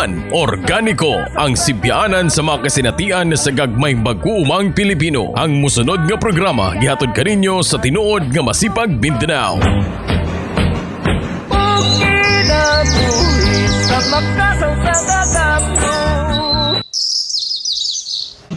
Juan Organico ang sibyanan sa mga kasinatian sa gagmay mag-uumang Pilipino. Ang musunod nga programa gihatod kaninyo sa tinuod nga masipag Mindanao.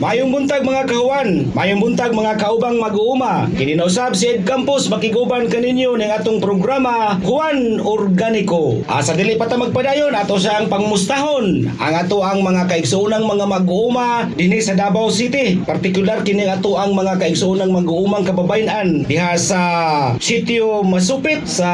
Mayong buntag mga kahuan, mayong buntag mga kaubang mag-uuma. Kininausab si Ed Campos makiguban kaninyo ng atong programa Juan Organico. Asa dili pa ta magpadayon ato siyang pangmustahon ang ato ang mga kaigsuunang mga mag-uuma dinhi sa Davao City. Partikular kini ato ang mga kaigsuunang mag-uumang kababayan diha sa sitio Masupit sa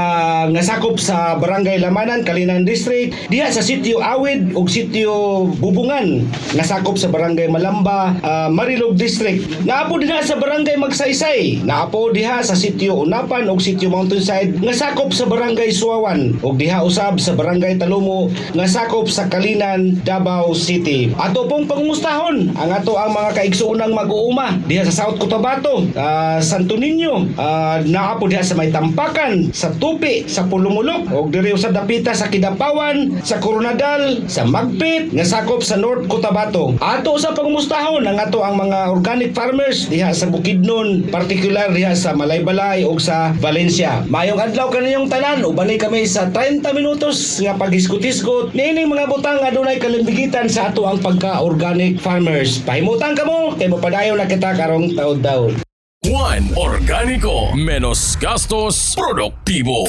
nga sakop sa Barangay Lamanan, Kalinan District, diha sa sitio Awid ug sitio Bubungan nga sakop sa Barangay Malamba, ah, Marilog District. Naapo diha sa Barangay Magsaysay, naapo diha sa sitio Unapan ug sitio Mountainside nga sakop sa Barangay Suawan ug diha usab sa Barangay Talumo nga sakop sa Kalinan, Davao City. Ato pong pangmustahon ang ato ang mga kaigsuunang mag-uuma diha sa South Cotabato, ah, Santo Niño, ah, naapo diha sa May Tampakan, sa Tupi, sa Pulumulok ug diri sa Dapita sa Kidapawan, sa Coronadal, sa Magpit nga sakop sa North Cotabato. Ato sa pangmustahon ang ato ang mga organic farmers diha sa Bukidnon, particular diha sa Malaybalay ug sa Valencia. Mayong adlaw kaniyong tanan ubani kami sa 30 minutos nga paghisgot-hisgot niining mga butang nga dunay kalimbigitan sa ato ang pagka-organic farmers. Pahimutan kamo kay mapadayon na kita karong taon-taon. Juan Organico menos gastos produktibo.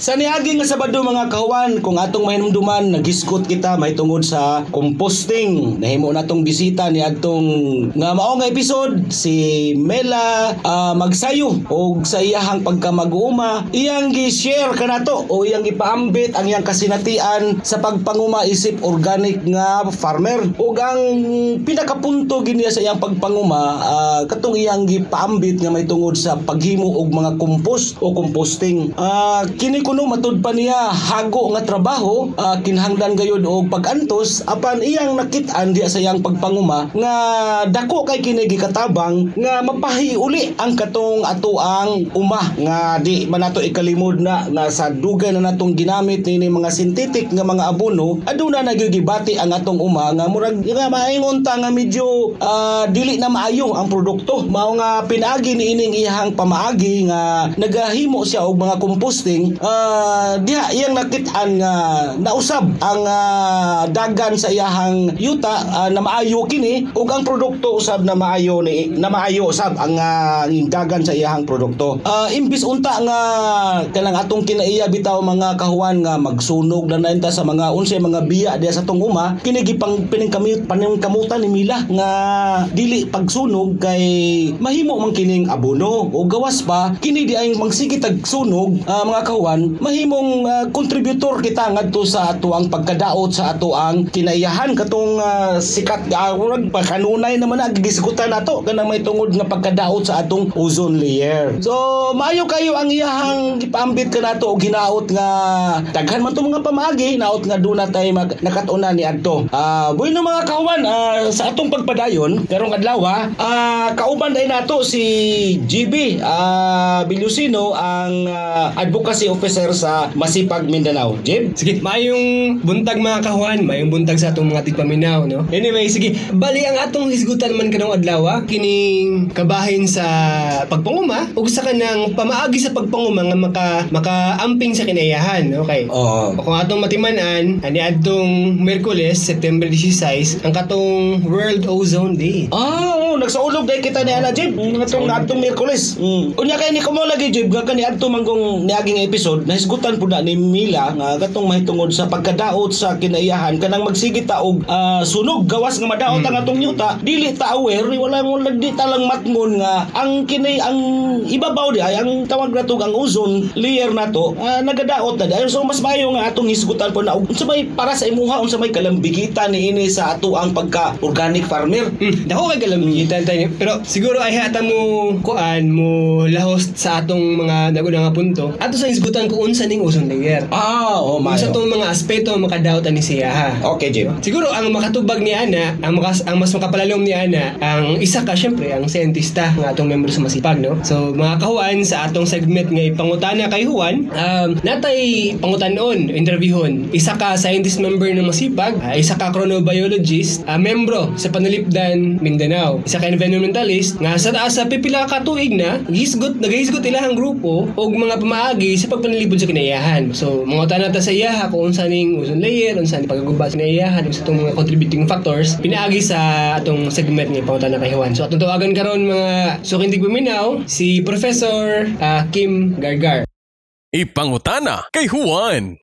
Sa niagi nga Sabado mga kahuan, kung atong mahinumduman, nagisgot kita may tungod sa composting. Nahimo natong bisita ni atong nga mao nga episode si Mela ah, Magsayo og sa iyahang pagkamag-uma, iyang gi-share kanato o iyang gipaambit ang iyang kasinatian sa pagpanguma isip organic nga farmer. Ug ang pinakapunto gini sa iyang pagpanguma ah, katong iyang gipaambit nga may tungod sa paghimo og mga compost o composting. Ah, kini kuno matud pa niya. Hago nga trabaho ah, kinahanglan gayud og pag-antos apan iyang nakit-an diya sa iyang pagpanguma nga dako kay kini gikatabang nga mapahi uli ang katong ato ang uma nga di man nato ikalimod na nga sa dugay na natong ginamit ni mga synthetic nga mga abono aduna nagigibati ang atong uma nga murag nga maingon ta nga medyo ah, dili na maayo ang produkto. Mao nga pinaagi ni ining iyang pamaagi nga nagahimo siya og mga composting ah, diha iyang nakitaan nga nausab ang ah, dagan sa iyahang yuta ah, na maayo kini ug ang produkto usab na maayo ni na maayo usab ang ah, dagan sa iyahang produkto. Ah, imbis unta nga kanang atong kinaiya bitaw mga kahuan nga magsunog na nainta sa mga unsay mga biya diha sa tong uma kini gipang piningkamit paningkamutan ni Mila nga dili pagsunog kay mahimo man kining abono. O gawas pa kini di ay magsige tag sunog ah, mga kahuan mahimong ah, contributor kita ngadto sa ato ang pagkadaot sa ato ang kinaiyahan katong ah, sikat uh, kanunay naman na gigisgutan nato kanang may tungod nga pagkadaot sa atong ozone layer. So maayo kayo ang iyahang gipaambit ka nato og hinaot nga daghan man to mga pamaagi hinaot nga duna tay mag nakatuna ni adto. Ah bueno mga kahuan ah, sa atong pagpadayon karong adlaw ah kauban dai nato si GB ah Bilusino ang ah, advocacy officer sa Masipag Mindanao Jib Sige, mayong buntag mga kahuan, mayong buntag sa atong mga tigpaminaw, no? Anyway, sige, bali ang atong hisgutan man kanong adlaw, ah, kining kabahin sa pagpanguma ug sa kanang pamaagi sa pagpanguma nga maka makaamping sa kinayahan, okay? Oo. Kung atong matimanan, ani adtong Miyerkules, September 16, ang katong World Ozone Day. Ah, oo, nagsaulog dahil kita ni Ana Jib. Nga itong atong Miyerkules. Mm. Unya kay ni kamo lagi Jib, nga kani adto manggong niaging episode, nahisgutan po na ni Mila nga katong mahitungod sa pagkadaot sa kinaiyahan. Kanang magsigit ta og ah, sunog gawas nga madaot ang atong yuta, dili ta aware, wala mo lagdi ta lang matngon nga ang kini ang ibabaw di ay ang tawag nato ang ozone layer nato ah, nagadaot na dahil so mas mayo nga atong hisgutan po na og unsa may para sa imuha unsa may kalambigitan ni ini sa ato ang pagka organic farmer. Hmm, dako kay kalamitan tayo. Pero siguro ay hata mo kuan mo lahos sa atong mga naguna nga punto. Ato sa isgutan kung unsa ning ozone layer. Ah, oh, mayo. tong mga aspeto ang makadaotan ni siya ha. Okay, Jim. Siguro ang makatubag ni Ana, ang, makas, ang mas makapalalom ni Ana, ang isa ka syempre ang siyentista ng atong membro sa Masipag, no? So mga kahuan sa atong segment nga ipangutana kay Juan, um, natay pangutanon, interviewon. Isa ka scientist member ng Masipag, ah, isa ka chronobiologist, ah, membro sa Panalipdan, Mindanao. Isa ka environmentalist nga sa taas sa pipila ka tuig na gisgot nagahisgot ilahang grupo og mga pamaagi sa pagpanalipod sa kinaiyahan. So mga utana ta sa iya kung unsa ning ozone layer, unsa ni pagaguba sa kinaiyahan, unsa tong mga contributing factors pinaagi sa atong segment nga pangutana kay Juan. So atong tawagan karon mga sukindig paminaw si Professor ah, Kim Gargar. Ipangutana kay Juan.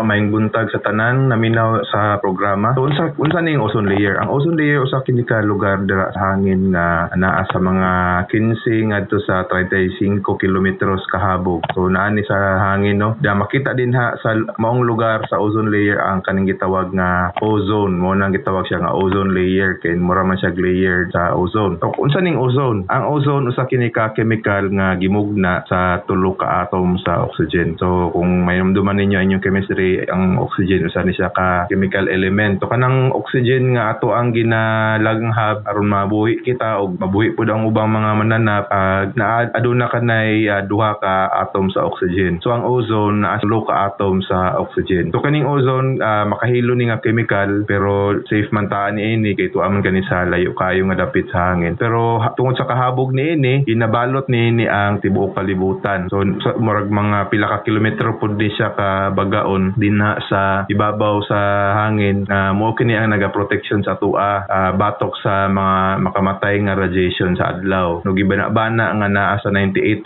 Uh, maing buntag sa tanan naminaw sa programa. So unsa unsa ning ozone layer? Ang ozone layer usa kini ka lugar dira sa hangin nga naa sa mga 15 ngadto sa 35 kilometros kahabog. So naa ni sa hangin no. Da makita din ha sa maong lugar sa ozone layer ang kaning gitawag nga ozone. Mo nang gitawag siya nga ozone layer kay mura man siya layer sa ozone. So unsa ning ozone? Ang ozone usa kini ka chemical nga gimugna sa tulo ka atom sa oxygen. So kung may namduman ninyo inyong chemistry, ang oxygen usa ni siya ka chemical element. So kanang oxygen nga ato ang ginalanghap aron mabuhi kita o mabuhi pud ang ubang mga mananap uh, na aduna kanay uh, duha ka atom sa oxygen. So ang ozone naa tulo ka atom sa oxygen. So kaning ozone uh, makahilo ni nga chemical pero safe man taan ni ini kay tuaman kani sa layo kayo nga dapit sa hangin. Pero tungod sa kahabog ni ini ginabalot ni ini ang tibuok kalibutan. So murag mga pila ka kilometro pud di siya ka bagaon dinha sa ibabaw sa hangin na mo kini ang naga-protection sa tua ah, batok sa mga makamatay nga radiation sa adlaw. No gibana-bana nga naa sa 98%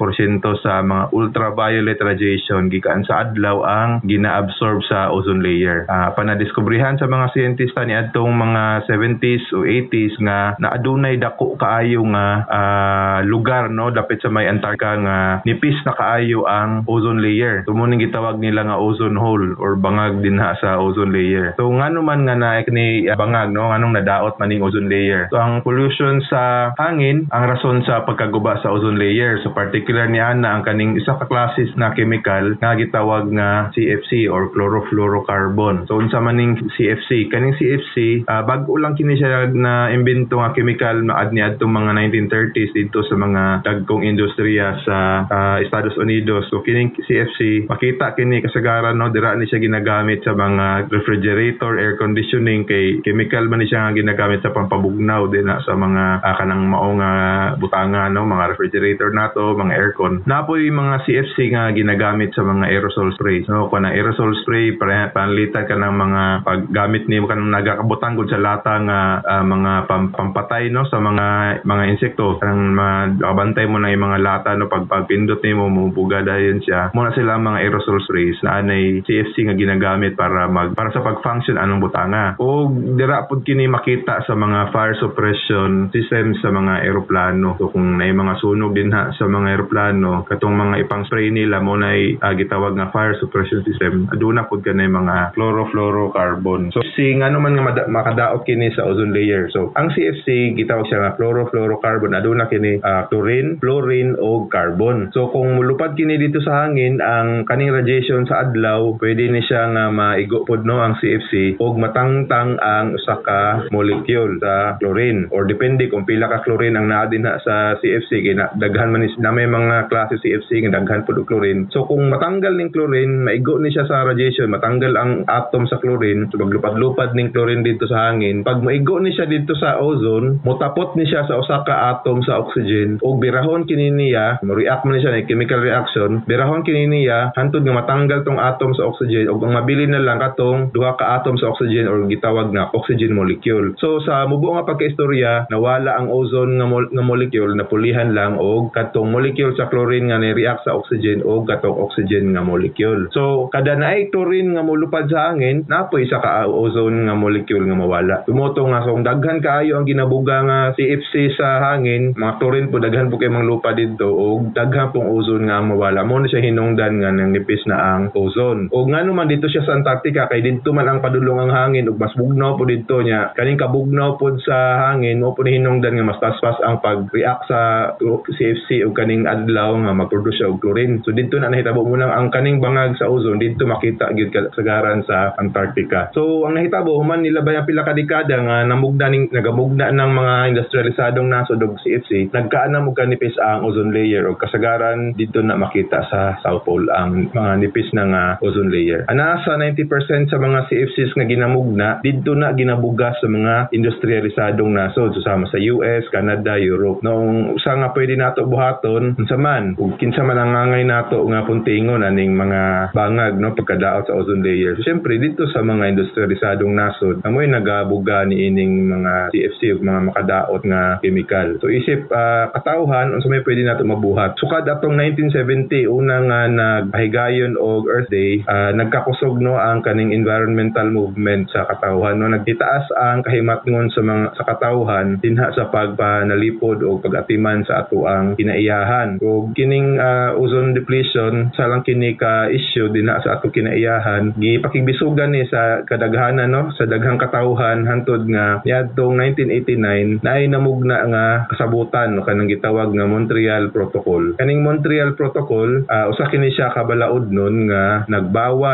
sa mga ultraviolet radiation gikan sa adlaw ang gina-absorb sa ozone layer. Ah, panadiskubrihan sa mga siyentista ni adtong mga 70s o 80s nga naadunay dako kaayo nga ah, lugar no dapit sa may Antarctica nga nipis na kaayo ang ozone layer. So mo ning gitawag nila nga ozone hole or bangag dinha sa ozone layer. So ngano man nga na ni bangag no nganong nadaot man ning ozone layer. So ang pollution sa hangin ang rason sa pagkaguba sa ozone layer. So particular ni ana ang kaning isa ka classes na chemical nga gitawag nga CFC or chlorofluorocarbon. So unsa man ning CFC? Kaning CFC ah, bag-o lang kini siya na imbento nga chemical maad ni adtong mga 1930s dito sa mga dagkong industriya sa ah, Estados Unidos. So kining CFC makita kini kasagaran no dira ni siya ginagamit sa mga refrigerator, air conditioning kay chemical man siya nga ginagamit sa pampabugnaw din sa mga ah, kanang maong nga butanga no? Mga refrigerator nato, mga aircon. Napoy mga CFC nga ginagamit sa mga aerosol spray. So kana aerosol spray panlitan ka ng mga paggamit ni kanang nagakabutang sa lata nga ah, mga pam- pampatay no? Sa mga mga insekto. Kanang makabantay mo na yung mga lata no? Pag pagpindot nimo mo buga dayon siya. Mo na sila mga aerosol sprays. Na anay CFC nga ginagamit para mag para sa pag-function anong butanga? O dira pud kini makita sa mga fire suppression system sa mga eroplano so kung nay mga sunog din ha sa mga eroplano katong mga ipang spray nila mo na gitawag nga fire suppression system aduna pud kanay mga chlorofluorocarbon. So si ngano man nga mada- makadaot kini sa ozone layer. So ang CFC gitawag siya nga chlorofluorocarbon. Aduna kini ah, chlorine fluorine o carbon. So kung mulupad kini dito sa hangin ang kaning radiation sa adlaw pwede ni siya nga maigo pod no ang CFC og matangtang ang usa ka molecule sa chlorine. Or depende kung pila ka chlorine ang naa dinha sa CFC kay daghan man is na may mga klase CFC nga daghan pod og chlorine. So kung matanggal ning chlorine maigo ni siya sa radiation matanggal ang atom sa chlorine so maglupad-lupad ning chlorine dito sa hangin pag maigo ni siya dito sa ozone mutapot ni siya sa usa ka atom sa oxygen ug birahon kini niya mo react man ni siya ni chemical reaction birahon kini niya hantod nga matanggal tong atom sa oxygen ug ang mabili na lang katong duha ka atom sa oxygen or gitawag nga oxygen molecule. So sa mubo nga pagkaistorya nawala ang ozone nga, mol- nga molecule napulihan lang og katong molecule sa chlorine nga ni-react sa oxygen o katong oxygen nga molecule. So kada naay chlorine nga molupad sa hangin napoy isa ka ozone nga molecule nga mawala. Tumoto nga kung daghan kaayo ang ginabuga nga CFC sa hangin mga chlorine po daghan po kay mga lupa dito o daghan pong ozone nga mawala. Mo na siya hinungdan nga nang nipis na ang ozone. O nga ngano man dito siya sa Antarctica kay dito man ang padulong ang hangin ug mas bugnaw po dito niya. Kaning kabugnaw pod sa hangin mo po hinungdan nga mas taspas ang pag-react sa CFC ug kaning adlaw nga mag-produce og chlorine. So dito na nahitabo mo lang ang kaning bangag sa ozone dito makita gyud kasagaran sa Antarctica. So ang nahitabo human nila ba pila ka dekada nga namugna ning nagamugna ng mga industrialisadong nasod og CFC nagkaan na mo kanipis ang ozone layer o kasagaran dito na makita sa South Pole ang mga nipis na nga ozone layer. Ana sa 90% sa mga CFCs nga ginamugna dito na ginabugas sa mga industrialisadong nasod susama sa US, Canada, Europe. Noong usa nga pwede nato buhaton unsa man ug kinsa man ang angay nato nga puntingon aning mga bangag no pagkadaot sa ozone layer. So, Siyempre dito sa mga industrialisadong nasod amoy nagabuga ni ining mga CFC ug mga makadaot nga chemical. So isip ah, katawhan unsa may pwede nato mabuhat. Sukad atong 1970 una nga nagpahigayon og Earth Day, ah, nagkakusog no ang kaning environmental movement sa katawhan no nagtitaas ang kahimatngon sa mga sa katawhan dinha sa pagpanalipod o pagatiman sa ato ang kinaiyahan. Ug kining ah, ozone depletion sa lang kini ka issue dinha sa ato kinaiyahan gipakibisugan ni sa kadaghanan no sa daghang katawhan hantod nga niadtong 1989 naay namugna nga kasabutan no kanang gitawag nga Montreal Protocol. Kaning Montreal Protocol ah, usa kini siya kabalaod nun nga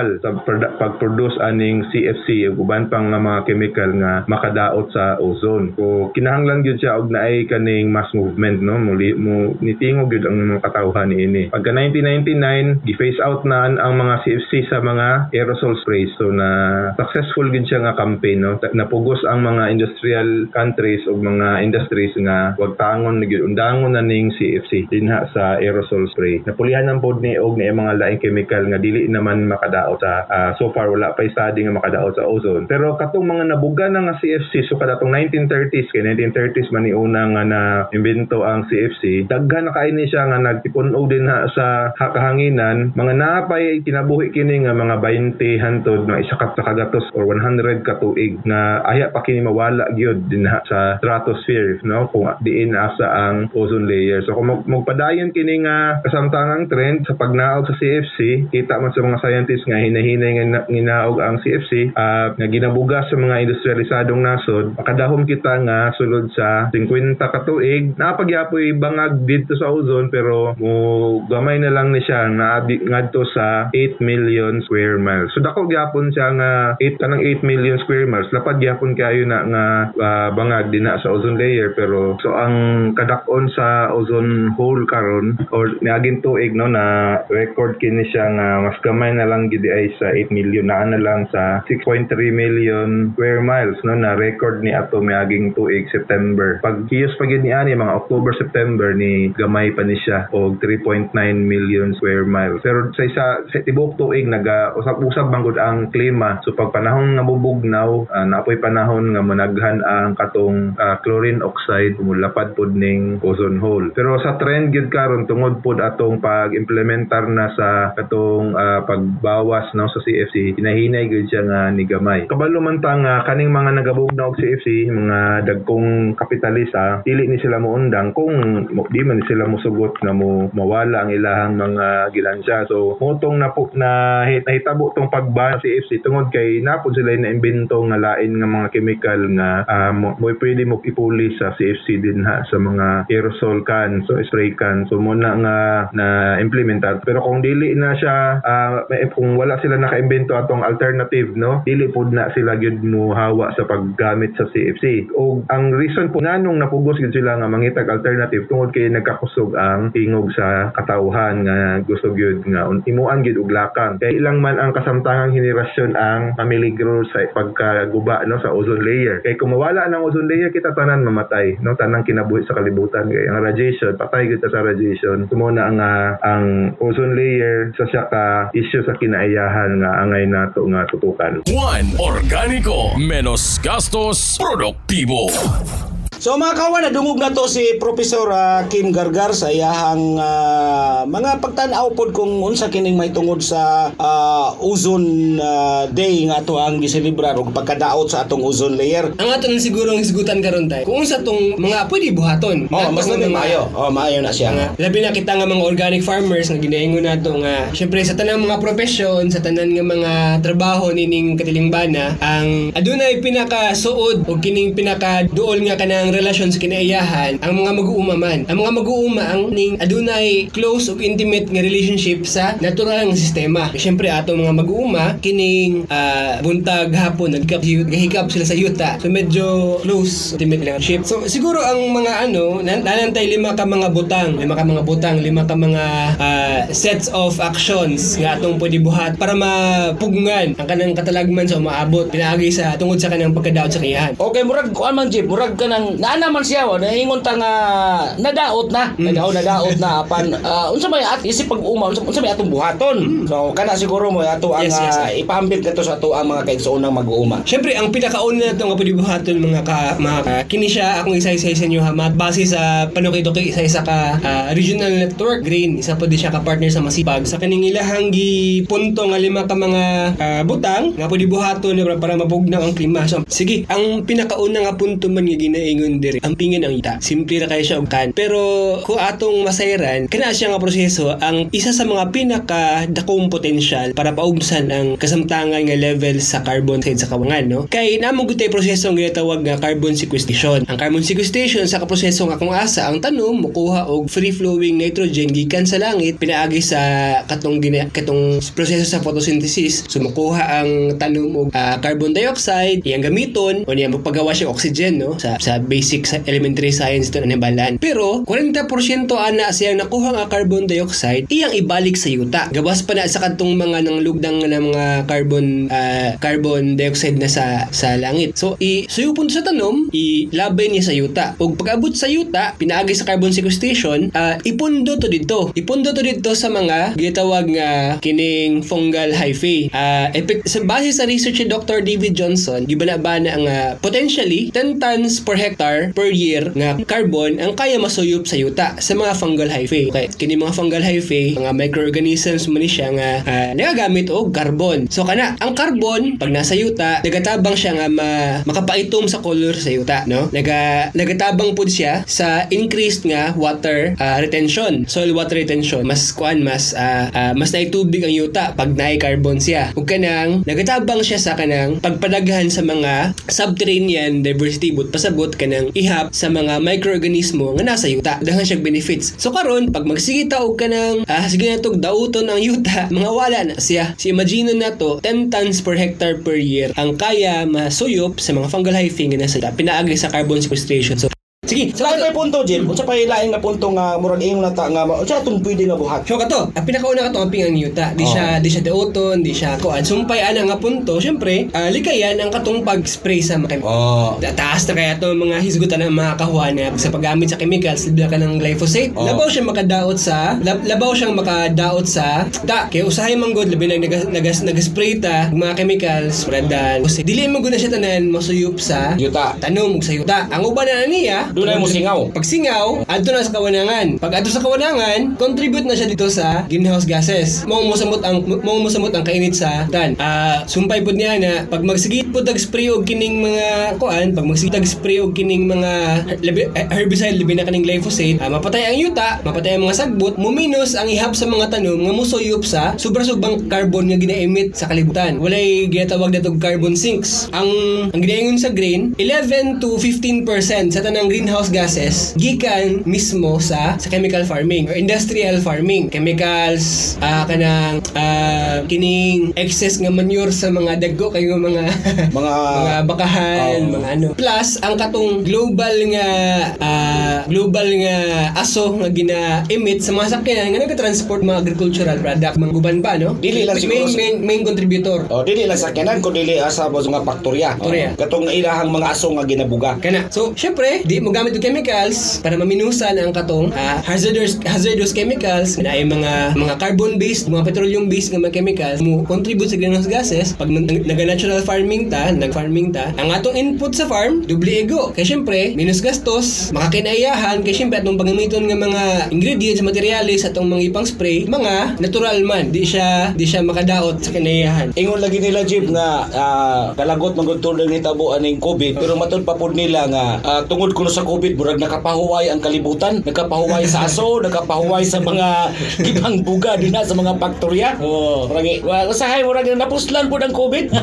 nagbawal sa produ- pag-produce aning CFC ug uban pang nga mga chemical nga makadaot sa ozone. So kinahanglan gyud siya og naay kaning mass movement no muli mo nitingog gyud ang mga katawhan niini. Pagka 1999 gi-phase out na an- ang mga CFC sa mga aerosol sprays so na successful gyud siya nga campaign no napugos ang mga industrial countries ug mga industries nga wag tangon na gyud undangon na ning CFC dinha sa aerosol spray. Napulihan ang pod ni og na mga laing chemical nga dili naman makadaot sa ah, so far wala pa study nga makadaot sa ozone. Pero katong mga nabuga na nga CFC so kada tong 1930s kay 1930s man ni una nga na imbento ang CFC daghan na kaini siya nga nagtipon-og din ha sa ha- kahanginan mga napay kinabuhi kini nga mga 20 hantod nga isa ka kagatos or 100 ka tuig nga aya pa kini mawala gyud dinha sa stratosphere no? Kung diin asa ang ozone layer. So kung mag- magpadayon kini nga kasamtangang trend sa pagnaog sa CFC kita man sa mga scientists nga hinahinay nga na- ginaog ang CFC ah, nga ginabugas sa mga industrialisadong nasod. Makadahom kita nga sulod sa 50 ka tuig. Napagyapoy bangag dito sa ozone pero mo gamay na lang ni siya adi- ngadto sa 8 million square miles. So dako gyapon siya nga 8 kanang 8 million square miles. Lapad gyapon kayo na nga ah, bangag din na sa ozone layer pero so ang kadakon sa ozone hole karon or niaging tuig no na record kini siya nga mas gamay na lang ay sa 8 million. Na na lang sa 6.3 million square miles no na record ni ato miaging tuig September. Pag hiyos pa ni ani mga October September ni gamay pa ni siya og 3.9 million square miles. Pero sa isa sa tibuok tuig naga usab-usab bangod ang klima. So pag panahon nga bubugnaw uh, napoy panahon nga managhan ang katong ah, chlorine oxide mulapad pod ning ozone hole. Pero sa trend gid karon tungod pod atong pag-implementar na sa katong ah, pagbawas no sa CFC hinahinay gid siya nga ni gamay. Kabalo man ta nga kaning mga nagabugnaw og CFC mga dagkong kapitalista dili ni sila moundang kung mo- di man sila mosugot nga mo mawala ang ilahang mga gilansya. So motong na po na hit- nahitabo tong pagban sa CFC tungod kay napod sila na imbento nga lain nga mga chemical nga ah, mo, mo pwede mo ipuli sa CFC din ha sa mga aerosol can so spray can. So muna nga na implementar pero kung dili na siya may- kung wala sila nakaimbento atong alternative no? Dili pod na sila gyud mo hawa sa paggamit sa CFC o ang reason po nganong napugos gyud sila nga mangitag alternative tungod kay nagkakusog ang tingog sa katawhan nga gusto gyud nga imuan gyud og lakang. Kay ilang man ang kasamtangang henerasyon ang mamiligro sa pagkaguba no sa ozone layer. Kay kung mawala ng ozone layer kita tanan mamatay no? Tanang kinabuhi sa kalibutan. Kay ang radiation patay kita sa radiation. Tumo na ang ah, ang ozone layer sa siya ka issue sa kinaiyahan nga angay nato nga tutukan Juan Organico. Menos gastos, produktibo. So mga kawan, nadungog na to si Professor ah, Kim Gargar sa iyahang ah, mga pagtan-aw pod kung unsa kining may tungod sa ah, ozone ah, day nga ato ang giselebrar ug pagkadaot sa atong ozone layer. Ang aton siguro ang hisgutan karon tay. Kung sa tong mga pwede buhaton. Oh, mas mga- maayo. Oh, maayo na siya. nga labi na kita nga mga organic farmers nga ginaingon nato nga syempre sa tanang mga profesyon sa tanan nga mga trabaho nining katilingbana ang adunay pinaka suod o kining pinaka duol nga kanang relasyon sa kinaiyahan ang mga mag-uuma man ang mga mag-uuma ang ning adunay close ug intimate nga relationship sa natural nga sistema. Syempre ato mga mag-uuma kining ah, buntag hapon nagkap gahikap sila sa yuta. So medyo close intimate relationship so siguro ang mga ano nan- nanantay lima ka mga butang lima ka mga butang lima ka mga ah, sets of actions nga atong pwede buhat para mapugngan ang kanang katalagman sa umaabot. Pinaagi sa tungod sa kanang pagkadaot sa kiyahan Okay, murag kuan man Jeep, murag ka nang naana man siya wa naingon ta nga nadaot na. Mm. Nadaot nadaot na apan ah, unsa may at isip pag uma unsa, unsa may atong buhaton. So kana siguro mo ato ang. Yes, yes, ah, ipahambit kato sa ato ang mga kaigsoonang mag-uuma. Siyempre, ang pinakauna na ito nga pwede buhaton mga ka, mga ka, kini siya akong isa-isa sa inyo ha, mat base sa panuki-tuki sa isa ka ah, regional network, Green, isa di siya ka-partner sa Masipag. Sa kaning ilahang gipunto nga lima ka mga ah, butang, nga pwede buhaton para, para mabugnaw ang klima. So, sige, ang pinakauna nga punto man nga ginaingon diri, ang pingin ang ita. Simple ra kayo siya og kan. Pero kung atong masayran, kana siya nga proseso ang isa sa mga pinaka dakong potential para paubsan ang kasamtangan nga level sa carbon sa kawangan no? Kay namong gutay proseso nga ginatawag nga carbon sequestration. Ang carbon sequestration sa kaproseso nga kung asa ang tanom mukuha og free flowing nitrogen gikan sa langit pinaagi sa katong gina, katong proseso sa photosynthesis. So mukuha ang tanom og ah, carbon dioxide iyang gamiton o niya magpagawa siya oxygen no? Sa sa basic sa elementary science ito na balan pero 40% ana siyang nakuha nga carbon dioxide iyang ibalik sa yuta. Gawas pa na sa katong mga nang lugdang na mga carbon ah, carbon dioxide na sa sa langit. So i suyupon sa tanom ilabay niya sa yuta. Ug pag-abot sa yuta pinaagi sa carbon sequestration ah, ipundo to dito. Ipundo to dito sa mga gitawag nga kining fungal hyphae. Ah, epek- sa base sa research ni Dr. David Johnson gibanabana ang ah, potentially 10 tons per hectare per year nga carbon ang kaya masuyop sa yuta sa mga fungal hyphae. Okay kini mga fungal hyphae mga microorganisms man siya nga ah, nagagamit og carbon. So kana ang carbon pag nasa yuta nagatabang siya nga ma, makapaitom sa color sa yuta no? Naga nagatabang pud siya sa increased nga water ah, retention soil water retention. Mas kuan mas ah, ah, mas naitubig ang yuta pag naay carbon siya. Ug kanang nagatabang siya sa kanang pagpadaghan sa mga subterranean diversity but pasabot kanang ihap sa mga microorganismo nga nasa yuta. Daghan siyang benefits. So karon pag magsigita og kanang ah, sige na tog dauton ang yuta mga wala na siya. Si imagine na to 10 tons per hectare per year ang kaya masuyop sa mga fungal hyphae nga nasa yuta. Pinaagi sa carbon sequestration. So sige Sa so, may punto Jeep, unsa pa lain nga punto nga murag ingon na ta nga unsa atong pwede nga buhat. So kato, ang pinakauna kato ang pingang yuta. Di Oh. siya di siya deoton, di siya kuan. Sumpay ana nga punto, syempre, ah, likayan ang katong pag-spray sa mga Oh. Taas na kaya to mga hisgutan ng mga kahuan na sa paggamit sa chemicals libya ka ng glyphosate Oh. labaw siyang makadaot sa lab- labaw siyang makadaot sa ta kay usahay man gud labi nag nagas nagas nag-spray ta og mga chemicals radan dili mo gud na siya tanan masuyop sa Yuta. tanom ug sa yuta ang uban na niya Dunay mo singaw. pag singaw adto na sa kawanangan. Pag adto sa kawanangan contribute na siya dito sa greenhouse gases. Mao musamot ang mao musamot ang kainit sa tan. Ah sumpay pud niya na pag magsigit pud tag spray og kining mga kuan pag magsigit tag spray og kining mga labi- eh, herbicide labi na kaning glyphosate ah, mapatay ang yuta mapatay ang mga sagbot muminus ang ihap sa mga tanom nga musuyop sa sobra-sobrang carbon nga gina-emit sa kalibutan. Walay ginatawag na carbon sinks. Ang ang ginaingon sa grain 11 to 15% sa tanang greenhouse gases gikan mismo sa sa chemical farming or industrial farming chemicals ah kanang ah, kining excess nga manure sa mga daggo kay mga Mga mga bakahan Oo. mga ano plus ang katong global nga ah, global nga aso nga gina-emit sa mga sakyanan nga nagka-transport mga agricultural product mga guban pa no Dili lang main, siguro sa- main, main contributor Oh, dili lang sa kanan kun dili asa ba nga paktorya. Paktorya. Katong ilahang mga aso nga ginabuga. Kana. So, syempre, di mo mogamit og chemicals para maminusan ang katong ah, hazardous hazardous chemicals. Na ay mga mga carbon based mga petroleum based nga mga chemicals mo contribute sa greenhouse gases. Pag nag- naga-natural farming ta nag-farming ta ang atong input sa farm dubli ego. Kay syempre minus gastos makakinayahan kay syempre atong pagamiton nga mga ingredients materials atong mga ipang spray mga natural man. Di siya di siya makadaot sa kinayahan Ingon lagi nila Jib nga ah, kalagot man gud tulad ni tabo aning COVID pero matud pa pud nila nga ah, tungod kuno sa COVID murag nakapahuway ang kalibutan, nakapahuway sa aso, nakapahuway sa mga gibang buga dinha sa mga faktorya. Oh, murag wa usahay murag napuslan pud ang COVID.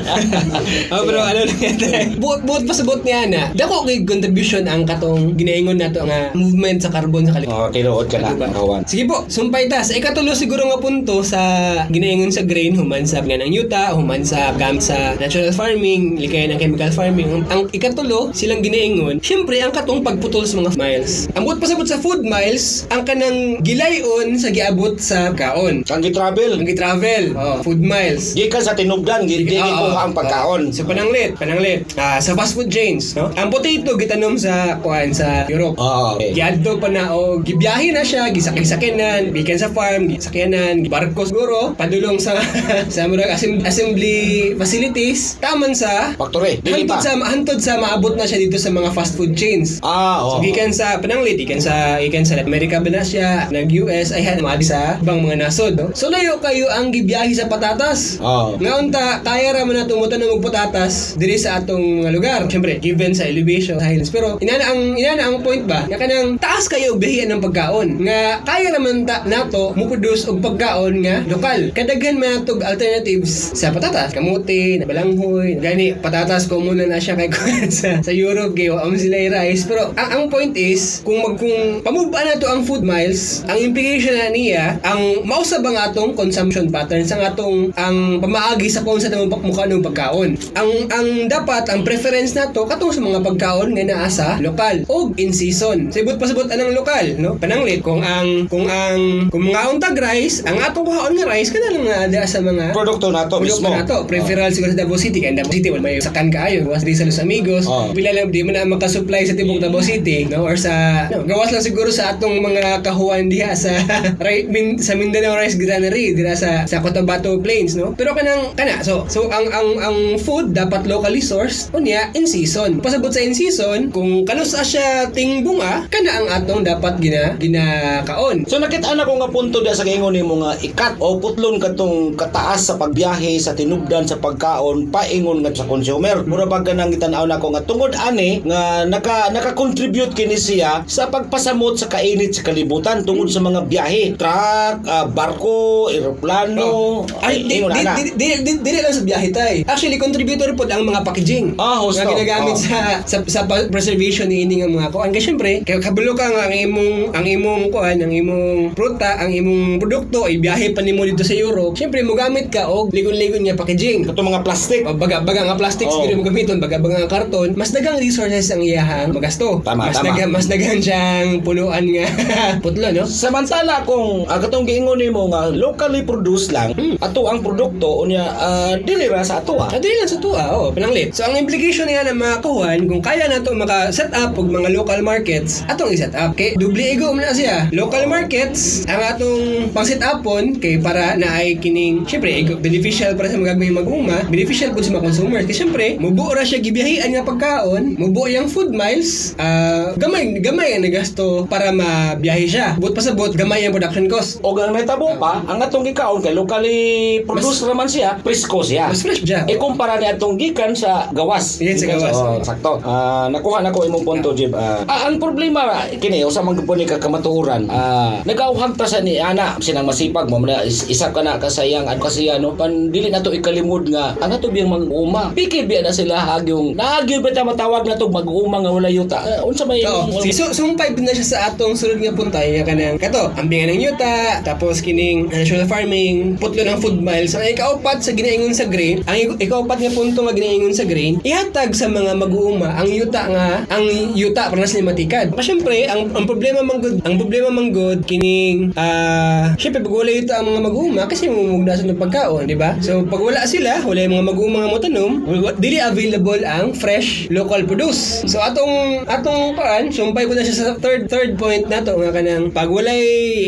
Oh, pero ano buot, buot pa sa buot niya na. Dako kay contribution ang katong ginaingon nato nga movement sa carbon sa kalibutan. oh, tinuod ka na, Diba? kawan. Sige po, sumpay ta. Sa ikatulo siguro nga punto sa ginaingon sa grain, human sa nga ng yuta, human sa gamit sa natural farming, likay ng chemical farming. Ang ikatulo, silang ginaingon, syempre ang katong pagputol sa mga miles. Ang buot pasabot sa food miles, ang kanang gilayon sa giabot sa kaon. Kang travel Ang gi-travel, oh, food miles. gikan sa tinubdan, gi di Oo, ko ang pagkaon. So pananglit, pananglit. Ah, sa fast food chains, no? Ang potato gitanom sa kuan sa Europe. Oh, okay. Giadto pa na o gibiyahe na siya, gisakay-sakinan, bikan sa farm, gisakyanan, gibarko siguro, padulong sa sa murag assembly facilities, taman sa Factory, hantod sa hantod sa maabot na siya dito sa mga fast food chains. Ah, oh. So, gikan sa pananglit, gikan sa gikan sa Latin America ba na siya, nag-US ay han maadi sa ibang mga nasod, no? So layo kayo ang gibiyahe sa patatas. Oh. Nga unta, kaya ra man na tumutan ng patatas diri sa atong mga lugar. Siyempre, given sa elevation, sa hills. Pero inana ang inana ang point ba? Nga kanang taas kayo bihian ng pagkaon. Nga kaya raman ta nato mo produce og pagkaon nga lokal. Kadaghan man natog alternatives sa patatas, kamuti, balanghoy, gani patatas common na na siya kay sa sa Europe kay wa sila rice. Pero ang, ang point is kung mag kung pamuba na to ang food miles, ang implication na niya ang mausa ba nga atong consumption patterns ang atong ang pamaagi sa kung sa tamang mukha ng pagkaon. Ang ang dapat ang preference nato katong sa mga pagkaon nga naa sa lokal o in season. Sibot pasabot anang lokal, no? Pananglit kung ang kung ang kung mga untag rice, ang atong kuhaon nga rice kana lang na ada sa mga Produkto na to Produkto mismo. na to. Preferal siguro sa Davao City. Kaya Davao City, wala may sakan kaayo. Di sa Los Amigos. Oh. Pila lang, di mo na makasupply sa tibok Davao City. No? Or sa, no, gawas lang siguro sa atong mga kahuan diha sa right, min, sa Mindanao Rice Granary. Dira sa, sa Cotabato Plains. No? Pero kanang, kana. So, so ang, ang, ang food dapat locally sourced. Unya, in season. Pasabot sa in season, kung kanus siya ting bunga, kana ang atong dapat gina, ginakaon. So nakita na ko nga punto da sa kaingon nimo nga ikat o putlon katong kataas sa pagbiyahe sa tinubdan sa pagkaon paingon nga sa consumer. Mura ba ganang gitan-aw na ko nga tungod ani nga naka naka-contribute kini siya sa pagpasamot sa kainit sa kalibutan tungod sa mga biyahe, truck, ah, barko, eroplano. Ay, di, di, di, di, di, lang sa biyahe tay. Actually, contributor po ang mga packaging. Ah, hosto. Nga ginagamit Oh. sa, sa sa preservation ni ini nga mga kuan. Kaya syempre, kaya kabalo ka nga ang imong ang imong kuan, ang imong pruta, ang imong produkto ay biyahe pa nimo dito sa Europe. Syempre, mo gamit ka og ligon-ligon nga packaging. Katong mga plastic. Baga baga nga plastic Oh. siguro mo gamiton, baga baga nga karton, mas dagang resources ang iyahang magasto. Tama, mas tama. dagang mas dagang siyang puluan nga putlo, no? Samantala kung uh, katong giingon nimo nga locally produced lang Hmm. ato ang produkto unya ah, dili ra sa ato ah. Ah, dili lang sa tuwa, oh, pananglit. So, ang implication niya ng mga kuhan, kung kaya na ito maka-set up og mga local markets, atong i-set up. Kay, dubli ego mo na siya. Local markets, ang atong pang-set upon, kay para na ay kining, syempre, ego, beneficial para sa mga mag-uma, beneficial po sa mga consumers. Kaya syempre, mubuo ra siya gibiyahian nga pagkaon, mubuo yung food miles, ah, gamay, gamay ang nagasto para mabiyahe siya. But pa sa but, gamay ang production cost. O ang metabo pa, ang atong gikaon kay locally produced raman siya, presko siya. Mas fresh siya. E kumpara ni atong gikan sa gawas. Yan sa gawas. oh, sakto. Ah, nakuha na ko imong punto, Jib. Ah, ah, ang problema kini usa man gyud ni ka kamatuoran. Ah, nagauhag ta sa ni ana sinang masipag mo is, isa ka na kasayang ano kasi ano pan dili na to ikalimod nga ang ato biyang mag-uma. Pikir biya na sila hagyong nagyo ba ta matawag na to mag-uma nga wala yuta. Ah, unsa may Oo. Si so, sumpay na siya sa atong sulod nga puntay nga kanang kato, ambingan ng yuta, tapos kining natural farming, putlo ng food miles. Ang ikaupat sa ginaingon sa grain, ang ik- ikaupat nga punto nga ginaingon sa grain, ihatag sa mga mag-uuma ang yuta nga, ang yuta para sila matikad. Kasi syempre, ang, ang problema man good, ang problema man good kining ah syempre pag wala yuta ang mga mag-uuma kasi mamugnasan ng pagkaon, di ba? So pag wala sila, wala yung mga mag-uuma nga mo tanom, dili available ang fresh local produce. So atong sa atong paan, sumpay ko na siya sa third third point nato nga kanang pag walay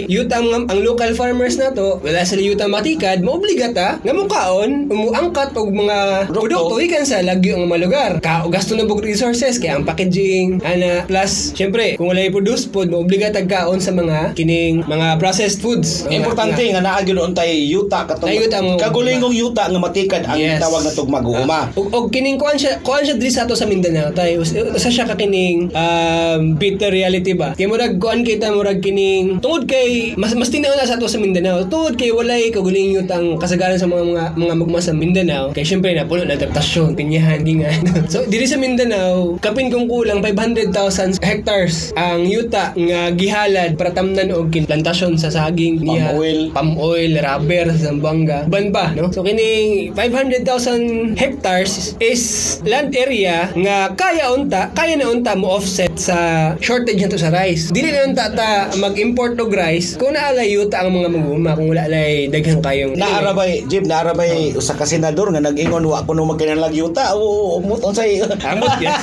yuta ang, ang local farmers nato, wala sila yuta matikad, maobligata nga mukaon umuangkat og mga Produkto. ikan sa lagyo ang mga lugar. Ka gasto na bug resources kaya ang packaging ana plus syempre kung walay produce food maobligata kaon sa mga kining mga processed foods. Importante nga naa gyud untay yuta katong Na yuta mo- kagulingong yuta nga matikad ang Yes. tawag na tug mag-uuma. Og, og kining kuan siya, kuan siya diri sa ato sa Mindanao tayo. Us- Usa siya ka kining um, bitter reality ba. Kay murag kuan kita murag kining tungod kay mas mas tinaw na sa ato sa Mindanao. Tungod kay walay kaguling yut ang kasagaran sa mga mga mga magma sa Mindanao. Kay syempre na puno na adaptasyon, pinyahan gingan. so diri sa Mindanao, kapin kung kulang 500,000 hectares ang yuta nga gihalad para tamnan og plantasyon sa saging niya. Palm oil. palm oil, rubber sa Zamboanga, ban pa, no? So kining 500,000 hectares is land area nga kaya unta, kaya na unta mo offset sa shortage nato sa rice. Dili na unta ta mag-import og rice kung naala yuta ang mga maguma kung wala lay daghang kayong Naarabay, Jim, naarabay usa ka senador nga nag-ingon wa kuno magkinalag yuta. Oo, umot unsay. Amot yan.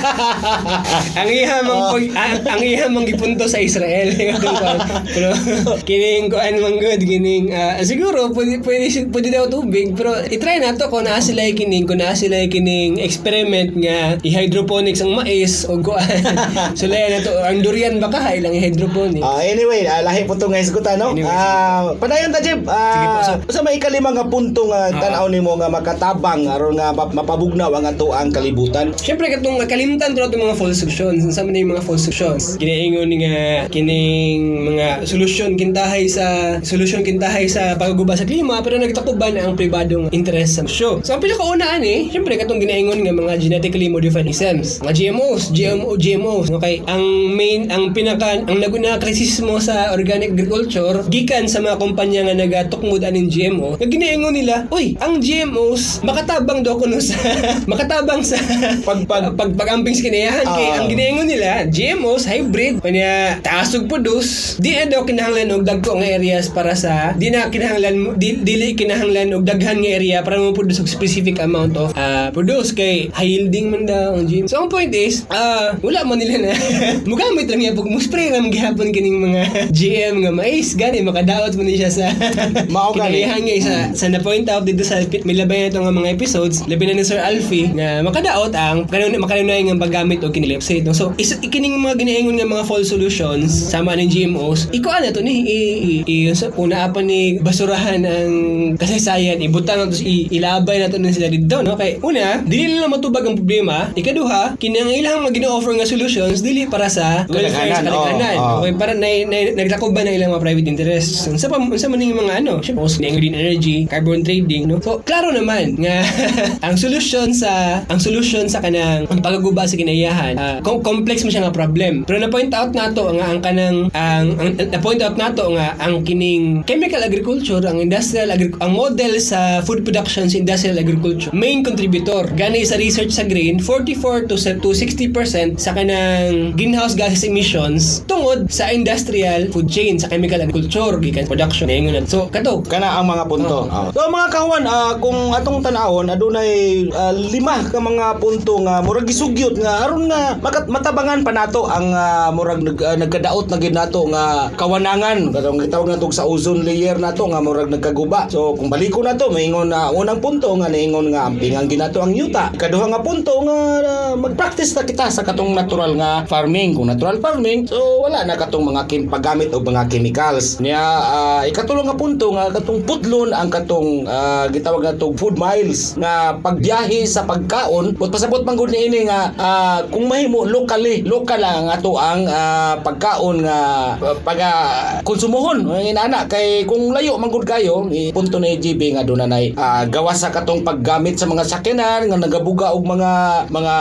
ang iha mang Oh. pag- ang, ang iha mang gipunto sa Israel. pero kining ko an mang good kining ah, siguro pwede pwede pwede daw tubig pero i-try nato kung naa sila kining kung naa sila kining experiment nga i-hydroponics ang mais o kuan. So layan nato ang durian baka ha ilang hydroponics. Ah, anyway, ah, lahi po to nga isgutan, no? Anyway, Ah, padayon ta, Jim. Sige po, sir. sa may ikalima nga punto nga tan-aw nimo nga makatabang aron nga map- mapabugnaw ang ato ang kalibutan. Siyempre katong kalimtan to nato mga false solutions. Sa man yung mga false solutions. Ginaingon nga kining mga solusyon kintahay sa solusyon kintahay sa pagguba sa klima pero nagtakuban ang pribadong interest sa show. So ang pinakauna ani, siyempre katong ginaingon nga mga genetically modified organisms, mga GMOs, GMO, GMOs. Okay, ang main ang pinaka ang naguna krisismo sa organic agriculture gikan sa mga kumpanya nga nagatukmod aning GMO. Nga ginaingon nila, "Uy, ang GMOs makatabang daw kuno sa makatabang sa Pag- pag- pag pag-amping sa kinayahan kay Ah. ang ginaingon nila GMOs hybrid kanya taas og produce di na daw kinahanglan og dagko nga areas para sa di na kinahanglan di, dili kinahanglan og daghan nga area para mo produce og specific amount of ah, produce kay high yielding man daw ang GMO so ang point is ah wala man nila na mugamit lang niya pag mo spray ra gihapon kining mga GM nga mais. Gani makadaot man ni siya sa Mao gani. kinalihan nga sa sa na point out dito sa milabay na itong mga episodes. Labi na ni Sir Alfie nga makadaot ang kanun makanunay nga paggamit og kini website no? So is ikining mga ginaingon nga mga false solutions sama ng GMOs iko ana to ni i, i, i sa una pa ni basurahan ang kasaysayan ibutang nato ilabay nato na sila dito no? Kay una dili nila matubag ang problema ikaduha kini ang ilang mga gina-offer nga solutions dili para sa welfare sa Kalikanan, kalikanan oo. okay para na, na naglakob ba na ilang mga private interests? Unsa pa unsa man yung mga ano syempre post green energy carbon trading no? So klaro naman nga ang solusyon sa ang solusyon sa kanang ang pagaguba sa kinayahan ah, com- complex mo siya nga problem. Pero na point out nato nga ang kanang ang, ang na point out nato nga ang kining chemical agriculture ang industrial agri- ang model sa food production sa industrial agriculture main contributor. Gani sa research sa grain 44 to se- to 60% sa kanang greenhouse gases emissions tungod sa industrial food chain sa chemical agriculture gikan production ngayon so kato kana ang mga punto. Oo. So mga kawan, ah, kung atong tan-awon adunay ah, lima ka mga punto nga murag gisugyot nga aron nga makat matabangan pa nato ang ah, murag nag, ah, nagkadaot na gid nato nga kawanangan katong gitawag nato sa ozone layer nato nga murag nagkaguba. So kung baliko nato maingon na unang punto nga naingon nga ampingan ginato ang yuta. Kaduha nga punto nga ah, mag-practice na kita sa katong natural nga farming. Kung natural farming, so wala na katong mga kim paggamit og mga chemicals. Niya ah, ikatulong nga punto nga katong putlon ang katong ah, gitawag natong food miles nga pagbiyahe sa pagkaon but pasabot man gud niini nga ah, kung mahimo locally local lang ang ato ang ah, pagkaon nga pag konsumuhon ang inana kay kung layo man kayo punto na GB nga doon nay ah, gawas sa katong paggamit sa mga sakyanan nga nagabuga og mga mga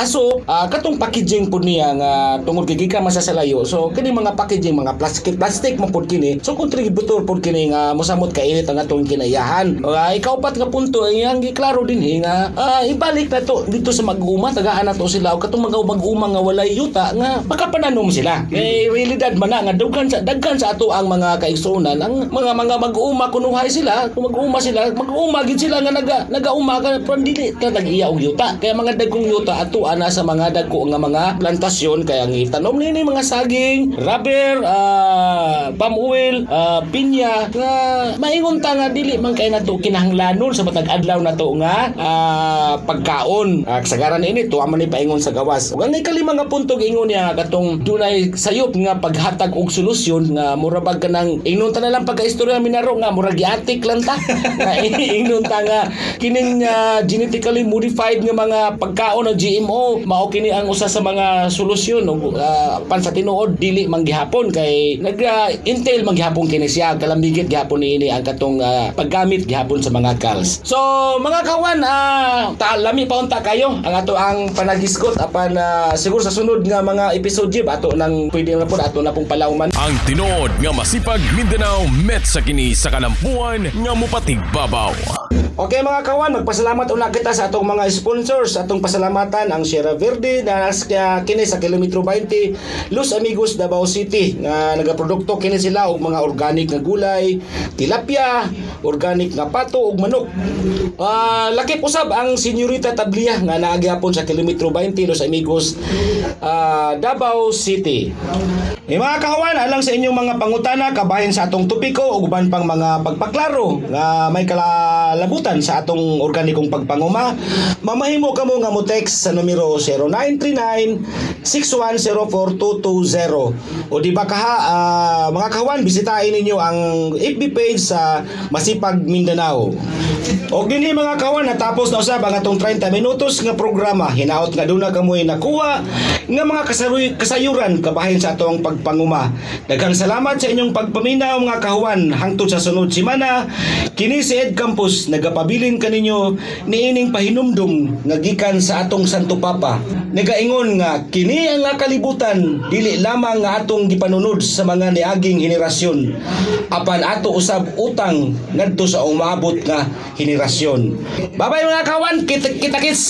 aso ah, katong packaging pud niya nga tungod kay gikan man sa sa layo. So kini mga packaging mga plastic plastic man pud kini. So contributor pud kini nga mosamot ka init ang atong kinayahan. Uh, ikaupat nga punto ang giklaro din eh, nga ah, ibalik na to dito sa mag-uma tagaan na to sila. O katong mga mag-uma nga walay yuta nga makapananom sila. Kay realidad man na nga daghan sa daghan sa ato ang mga kaigsunan ang mga mga mag-uma kunuhay sila. Kung mag-uma sila mag-uma gid sila nga naga nagauma ka pero dili ka nag-iya og yuta. Kaya mga dagkong yuta ato ana sa mga dagko nga mga plantasyon kaya ang itanom nini mga saging, rubber, ah, palm oil, ah, pinya nga maingon ta nga dili man kay nato kinahanglanon sa matag adlaw nato nga ah, pagkaon. Ah, kasagaran ini tuwa man ni paingon sa gawas. Ug ang ikalima nga punto ingon niya katong dunay sayop nga paghatag og solusyon nga murabag ka nang ingnon ta na lang pagkaistorya minaro nga murag giatik lang ta. nga ingnon ta nga kining ah, genetically modified nga mga pagkaon o GMO mao kini ang usa sa mga solusyon ug ah, pan sa tinuod dili man gihapon kay nag ah, entail man gihapon kini siya kalambigit gihapon ni ini ang katong ah, paggamit gihapon sa mga calls. So mga kawan ah ta lami pa unta kayo ang ato ang panagiskot apan ah, siguro sa sunod nga mga episode jib ato nang pwede na po ato na pong palauman Ang tinuod nga masipag Mindanao met sa kini sa kalampuan nga mupatig babaw. Okay mga kawan, magpasalamat una kita sa atong mga sponsors. Atong pasalamatan ang Sierra Verde na kini sa kilometro 20 Los Amigos Davao City nga nagaprodukto kini sila og mga organic nga gulay, tilapia, organic nga pato ug manok. Ah, lakip usab ang Senyorita Tablia nga naagyapon sa kilometro 20 Los Amigos ah, Davao City. Eh, mga kawan, alang sa inyong mga pangutana kabahin sa atong topiko ug uban pang mga pagpaklaro nga may kalalabutan sa atong organikong pagpanguma, mamahimo kamo nga mo text sa numero 0939-6104220. O di ba kaha, ah, mga kawan, bisitahin ninyo ang FB page sa Masipag Mindanao. O dinhi mga kawan, natapos na usab ang atong 30 minutos nga programa. Hinaot nga doon na kamoy nakuha nga mga kasaruy, kasayuran kabahin sa atong pagpanguma. Daghang salamat sa inyong pagpaminaw mga kahuan hangtod sa sunod simana. Kini si Ed Campus nagapabilin kaninyo niining pahinumdum nga gikan sa atong Santo Papa. Nagaingon nga kini ang nga kalibutan dili lamang nga atong gipanunod sa mga niaging henerasyon. Apan ato usab utang ngadto sa umabot nga henerasyon. Bye-bye mga kawan, kita kita kits.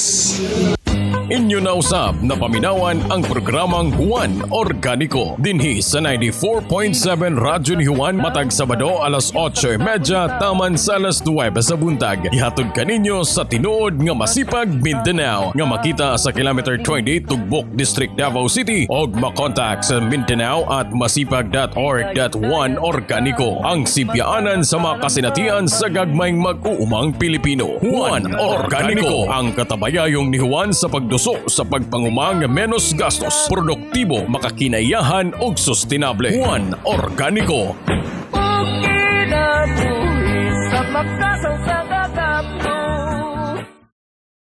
Inyo na usab na paminawan ang programang Juan Organico dinhi sa 94.7 Radyo ni Juan matag Sabado alas 8.30 taman sa alas 9 sa buntag. Ihatod kaninyo sa tinuod nga masipag Mindanao nga makita sa kilometer 20 Tugbok District Davao City o makontak sa Mindanao at masipag.org.1 Organico ang sibyaanan sa mga kasinatian sa gagmayng mag-uumang Pilipino. Juan Organico ang katabayayong ni Juan sa pagdusok sa pagpangumang menos gastos, produktibo, makakinayahan ug sustainable. Juan Organico Kinabuhi sa makasangka